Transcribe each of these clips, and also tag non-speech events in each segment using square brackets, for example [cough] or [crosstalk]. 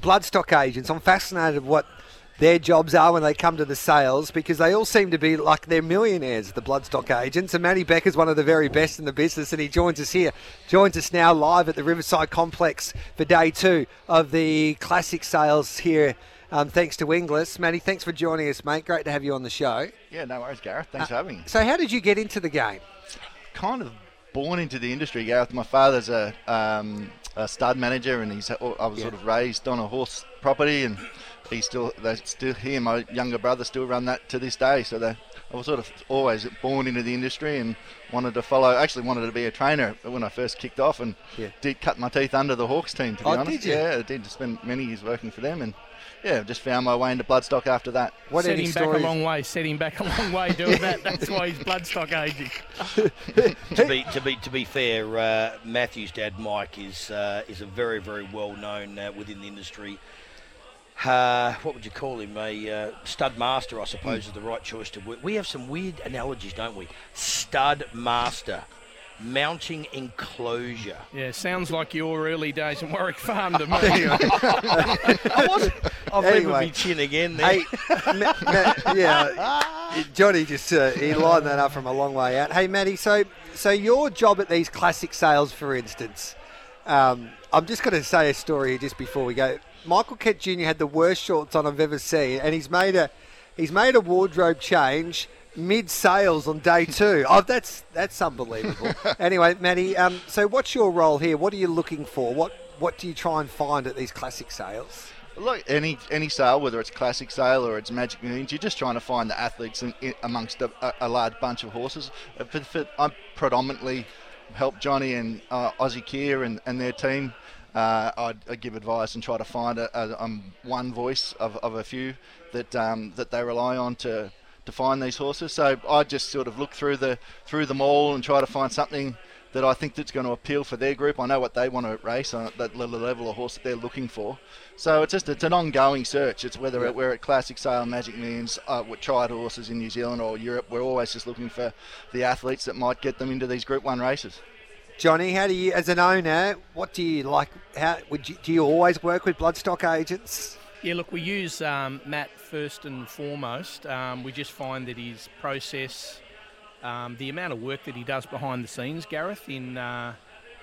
Bloodstock agents. I'm fascinated of what their jobs are when they come to the sales because they all seem to be like they're millionaires, the bloodstock agents. And Matty is one of the very best in the business, and he joins us here, joins us now live at the Riverside Complex for day two of the classic sales here. Um, thanks to Inglis. Matty, thanks for joining us, mate. Great to have you on the show. Yeah, no worries, Gareth. Thanks for having me. So, how did you get into the game? Kind of born into the industry, Gareth. My father's a, um, a stud manager, and he's I was sort of raised on a horse property, and he still they still he and my younger brother still run that to this day. So they, I was sort of always born into the industry and wanted to follow. Actually, wanted to be a trainer when I first kicked off, and Yeah. did cut my teeth under the Hawkes team. To be Oh, honest, yeah, I did spend many years working for them, and yeah, just found my way into bloodstock after that. What set any him back a long way. Set him back a long way doing [laughs] that. That's why he's bloodstock aging. [laughs] to be to be to be fair, uh, Matthew's dad Mike is uh, is a very very well known uh, within the industry. Uh, what would you call him? A uh, stud master, I suppose, is the right choice to work. We have some weird analogies, don't we? Stud master, mounting enclosure. Yeah, sounds like your early days in Warwick Farm to [laughs] me. I wasn't. I've Anyway. my chin again. There. Hey, Ma- Ma- yeah, Johnny just uh, he lined that up from a long way out. Hey, Matty, so so your job at these classic sales, for instance, um, I'm just going to say a story just before we go. Michael Kent Jr. had the worst shorts on I've ever seen, and he's made a he's made a wardrobe change mid sales on day two. [laughs] Oh, that's that's unbelievable. [laughs] anyway, Matty, um, so what's your role here? What are you looking for? What what do you try and find at these classic sales? Look, any any sale, whether it's classic sale or it's Magic Millions, you're just trying to find the athletes in, in, amongst a, a, large bunch of horses. Uh, For, for, I predominantly help Johnny and uh, Ozzie Kheir and, and their team. Uh, I'd, I'd give advice and try to find a, a, um, one voice of, of a few that um, that they rely on to, to find these horses. So I just sort of look through the through them all and try to find something that I think that's going to appeal for their group. I know what they want to race on that le- level of horse that they're looking for. So it's just it's an ongoing search. It's whether it, we're at Classic Sale, Magic Millions, uh, with tried horses in New Zealand or Europe. We're always just looking for the athletes that might get them into these Group One races. Johnny, how do you, as an owner, what do you like? How would you, do you always work with bloodstock agents? Yeah, look, we use um, Matt first and foremost. Um, we just find that his process, um, the amount of work that he does behind the scenes, Gareth, in uh,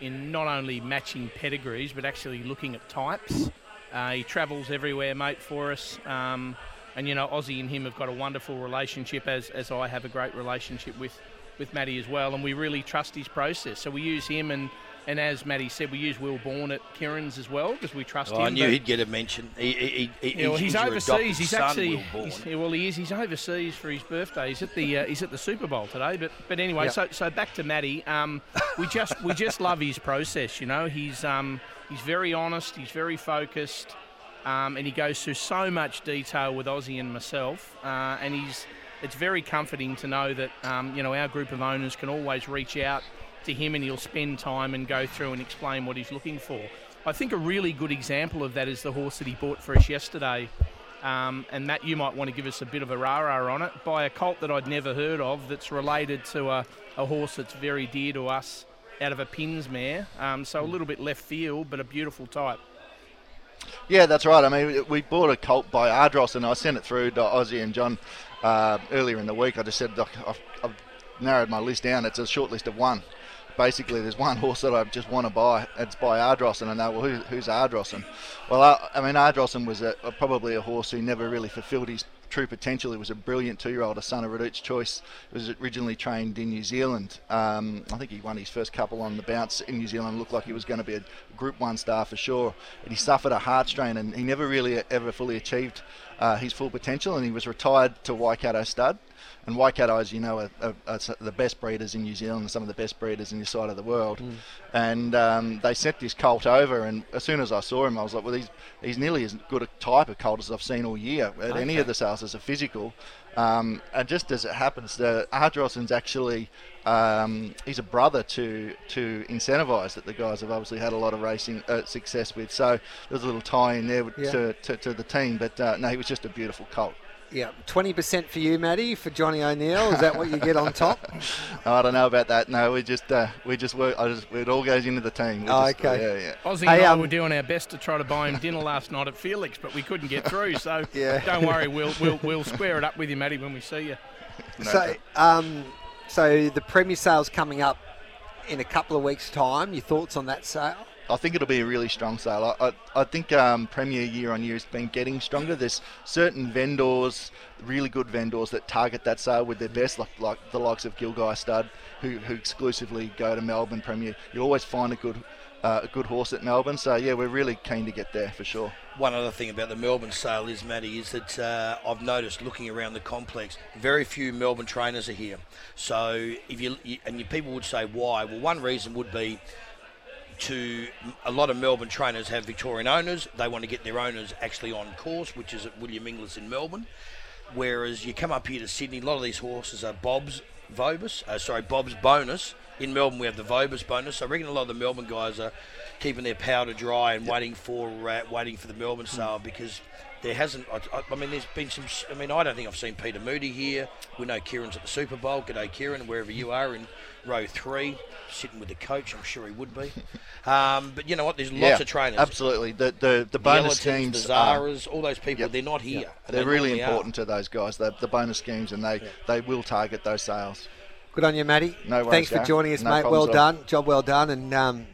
in not only matching pedigrees but actually looking at types. Uh, he travels everywhere, mate, for us. Um, and you know, Ozzie and him have got a wonderful relationship, as as I have a great relationship with with Matty as well. And we really trust his process. So we use him and. And as Matty said, we use Will Bourne at Kieran's as well because we trust Oh, him. I knew he'd get a mention. He, he, he, yeah, well, he's, he's, overseas. He's son, actually, yeah, well, he is. He's overseas for his birthday. He's at the uh, he's at the Super Bowl today. But but anyway, Yep. so so back to Matty. Um, we just we just love his process. You know, he's um he's very honest. He's very focused. Um, and he goes through so much detail with Ozzie and myself. Uh, and he's it's very comforting to know that um, you know our group of owners can always reach out to him and he'll spend time and go through and explain what he's looking for. I think a really good example of that is the horse that he bought for us yesterday. Um, and Matt, you might want to give us a bit of a rah-rah on it by a colt that I'd never heard of that's related to a, a horse that's very dear to us out of a pins mare. Um, so a little bit left field, but a beautiful type. Yeah, that's right. I mean, we bought a colt by Ardros, and I sent it through to Ozzie and John uh, earlier in the week. I just said, I've, I've narrowed my list down. It's a short list of one. Basically, there's one [laughs] horse that I just want to buy. It's by Ardros, and I know, well, who, who's Ardros? And, well, I, I mean, Ardrossen was a, a, probably a horse who never really fulfilled his true potential. He was a brilliant two-year-old, a son of Redoute's Choice. He was originally trained in New Zealand. Um, I think he won his first couple on the bounce in New Zealand. Looked like he was going to be a Group One star for sure. And he suffered a heart strain, and he never really ever fully achieved uh, his full potential, and he was retired to Waikato Stud. And Waikato, as you know, are, are, are the best breeders in New Zealand, some of the best breeders in this side of the world. Mm. And um, they sent this colt over, and as soon as I saw him, I was like, well, he's, he's nearly as good a type of colt as I've seen all year at okay. any of the sales as a physical. Um, and just as it happens, the Ardrosson's actually um, he's a brother to to Incentivise that the guys have obviously had a lot of racing uh, success with. So there's a little tie in there yeah. to, to, to, the team. But uh, no, he was just a beautiful colt. Yeah, twenty percent for you, Matty, for Johnny O'Neill. Is that what you get on top? [laughs] I don't know about that. No, we just uh, we just work. I just it all goes into the team. We oh, just, okay. Yeah, yeah. Ozzie hey, and I um, were doing our best to try to buy him dinner last night at Felix, but we couldn't get through. So [laughs] yeah. don't worry, we'll we'll we'll square it up with you, Matty, when we see you. No so, um, so the Premier sale's coming up in a couple of weeks' time. Your thoughts on that sale? I think it'll be a really strong sale. I, I, I think um, Premier year on year has been getting stronger. There's certain vendors, really good vendors that target that sale with their best, like, like the likes of Gilgai Stud, who, who exclusively go to Melbourne Premier. You always find a good uh, a good horse at Melbourne. So yeah, we're really keen to get there for sure. One other thing about the Melbourne sale is, Matty, is that uh, I've noticed looking around the complex, very few Melbourne trainers are here. So if you, you and people would say why? Well, one reason would be to a lot of Melbourne trainers have Victorian owners. They want to get their owners actually on course, which is at William Inglis in Melbourne. Whereas you come up here to Sydney, a lot of these horses are Bob's Vobis, uh, sorry, Bob's Bonus. In Melbourne, we have the VOBIS Bonus. So I reckon a lot of the Melbourne guys are keeping their powder dry and yep. waiting for uh, waiting for the Melbourne sale because there hasn't. I, I, mean, there's been some. I mean, I don't think I've seen Peter Moody here. We know Kieran's at the Super Bowl. G'day, Kieran, wherever you are in row three, sitting with the coach. I'm sure he would be. [laughs] Um, but you know what? There's lots yeah, of trainers. Absolutely. The the, the bonus the schemes, the Zahras, all those people. Yep. They're not here. Yep. They're they really important are. to those guys. The, the bonus schemes, and they they will target those sales. Good on you, Matty. No worries, Thanks for joining us, no mate. Well done. Job well done. And um,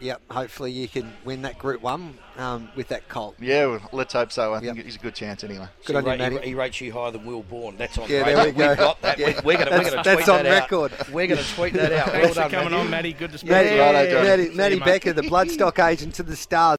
Yep, hopefully you can win that Group One um, with that colt. Yeah, well, let's hope so. I yep. think he's a good chance anyway. Good on you, Matty. He, he rates you higher than Will Bourne. That's on. Yeah, there we go. We've got that. Yeah. We're, going to tweet that's on that record. Out. We're going to tweet that out. Thanks well for coming Matty. on, Matty. Good to speak Matty, to you. Matty, Matty Becker, the bloodstock agent to the Stars.